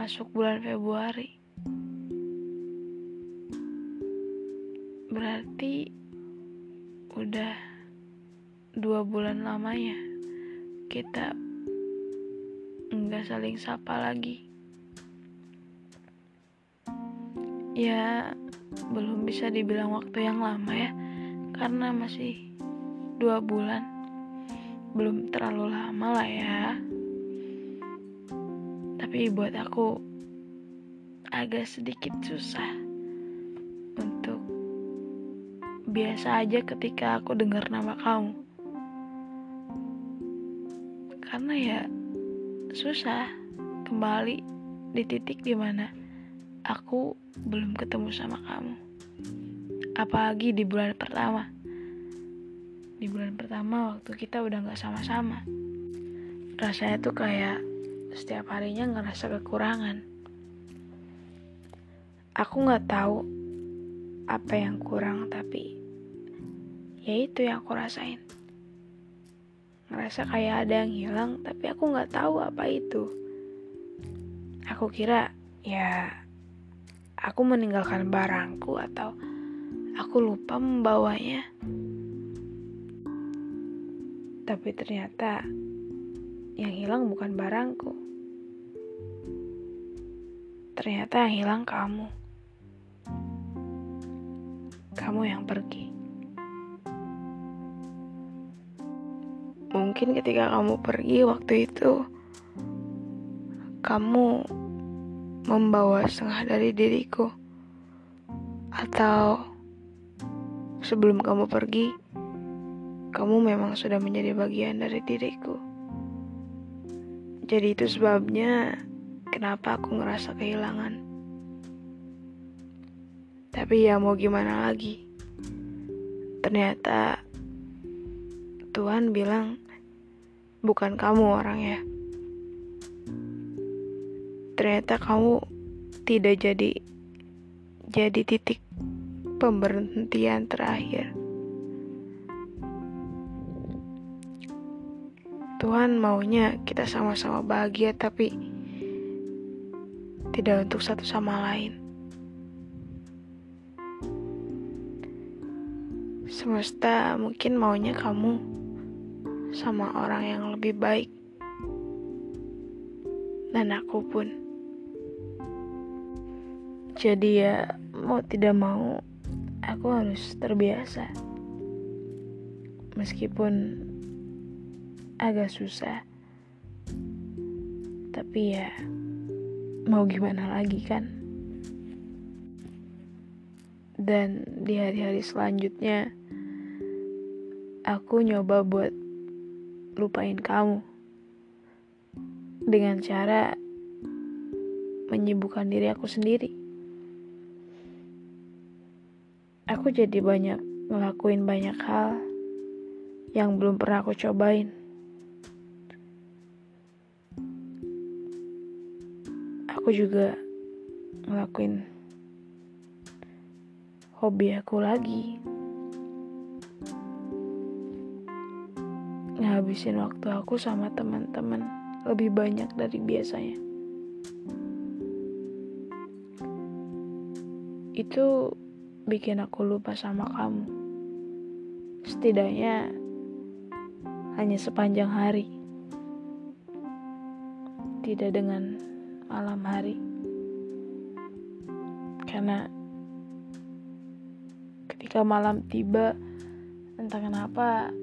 masuk bulan Februari. Berarti udah dua bulan lamanya kita nggak saling sapa lagi. Ya belum bisa dibilang waktu yang lama ya, karena masih dua bulan belum terlalu lama lah ya. Tapi buat aku agak sedikit susah untuk biasa aja ketika aku dengar nama kamu. Karena ya susah kembali di titik di mana aku belum ketemu sama kamu. Apalagi di bulan pertama. Di bulan pertama waktu kita udah gak sama-sama. Rasanya tuh kayak setiap harinya ngerasa kekurangan. Aku gak tahu apa yang kurang tapi ya itu yang aku rasain. Ngerasa kayak ada yang hilang tapi aku nggak tahu apa itu. Aku kira ya aku meninggalkan barangku atau aku lupa membawanya. Tapi ternyata yang hilang bukan barangku. Ternyata yang hilang kamu. Kamu yang pergi. Mungkin ketika kamu pergi waktu itu, kamu membawa setengah dari diriku, atau sebelum kamu pergi, kamu memang sudah menjadi bagian dari diriku. Jadi, itu sebabnya kenapa aku ngerasa kehilangan. Tapi, ya, mau gimana lagi? Ternyata Tuhan bilang, "Bukan kamu orangnya." Ternyata kamu tidak jadi jadi titik pemberhentian terakhir. Tuhan maunya kita sama-sama bahagia, tapi tidak untuk satu sama lain. Semesta mungkin maunya kamu sama orang yang lebih baik, dan aku pun. Jadi, ya, mau tidak mau, aku harus terbiasa, meskipun agak susah, tapi ya, mau gimana lagi, kan? Dan di hari-hari selanjutnya, aku nyoba buat lupain kamu dengan cara menyibukkan diri aku sendiri. Aku jadi banyak ngelakuin banyak hal yang belum pernah aku cobain. Aku juga ngelakuin hobi aku lagi. ngabisin waktu aku sama teman-teman lebih banyak dari biasanya. Itu bikin aku lupa sama kamu. Setidaknya hanya sepanjang hari. Tidak dengan malam hari. Karena ketika malam tiba, entah kenapa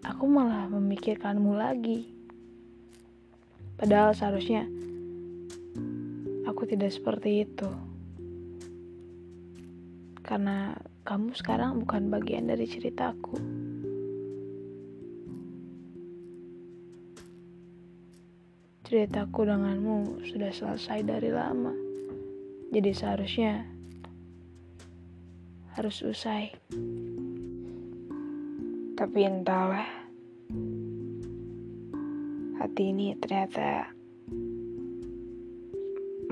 aku malah memikirkanmu lagi. Padahal seharusnya aku tidak seperti itu. Karena kamu sekarang bukan bagian dari ceritaku. Ceritaku denganmu sudah selesai dari lama. Jadi seharusnya harus usai. Tapi entahlah hati ini ternyata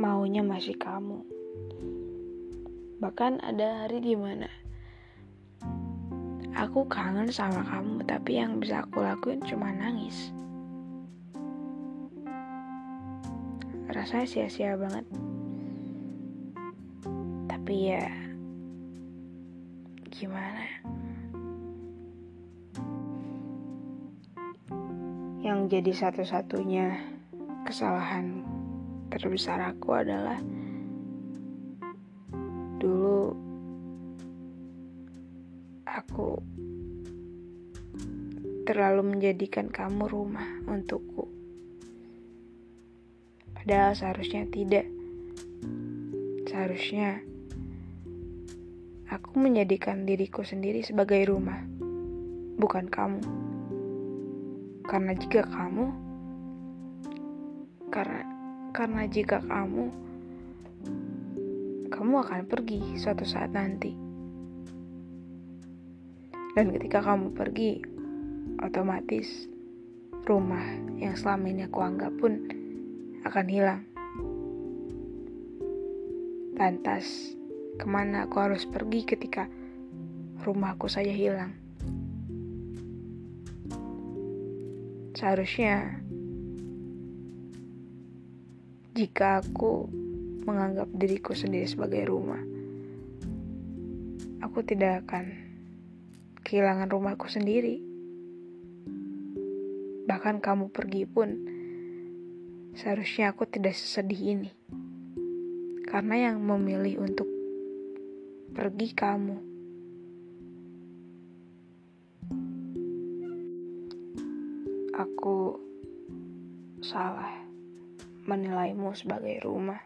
maunya masih kamu. Bahkan ada hari di mana aku kangen sama kamu, tapi yang bisa aku lakuin cuma nangis. Rasanya sia-sia banget. Tapi ya, gimana? Yang jadi satu-satunya kesalahan terbesar aku adalah dulu aku terlalu menjadikan kamu rumah untukku. Padahal seharusnya tidak. Seharusnya aku menjadikan diriku sendiri sebagai rumah, bukan kamu. Karena jika kamu karena karena jika kamu kamu akan pergi suatu saat nanti. Dan ketika kamu pergi, otomatis rumah yang selama ini aku anggap pun akan hilang. Lantas, ke mana aku harus pergi ketika rumahku saja hilang? Seharusnya, jika aku menganggap diriku sendiri sebagai rumah, aku tidak akan kehilangan rumahku sendiri. Bahkan kamu pergi pun, seharusnya aku tidak sesedih ini. Karena yang memilih untuk pergi kamu. Aku salah menilaimu sebagai rumah.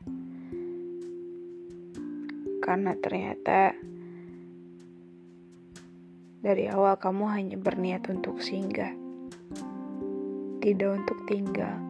Karena ternyata dari awal kamu hanya berniat untuk singgah, tidak untuk tinggal.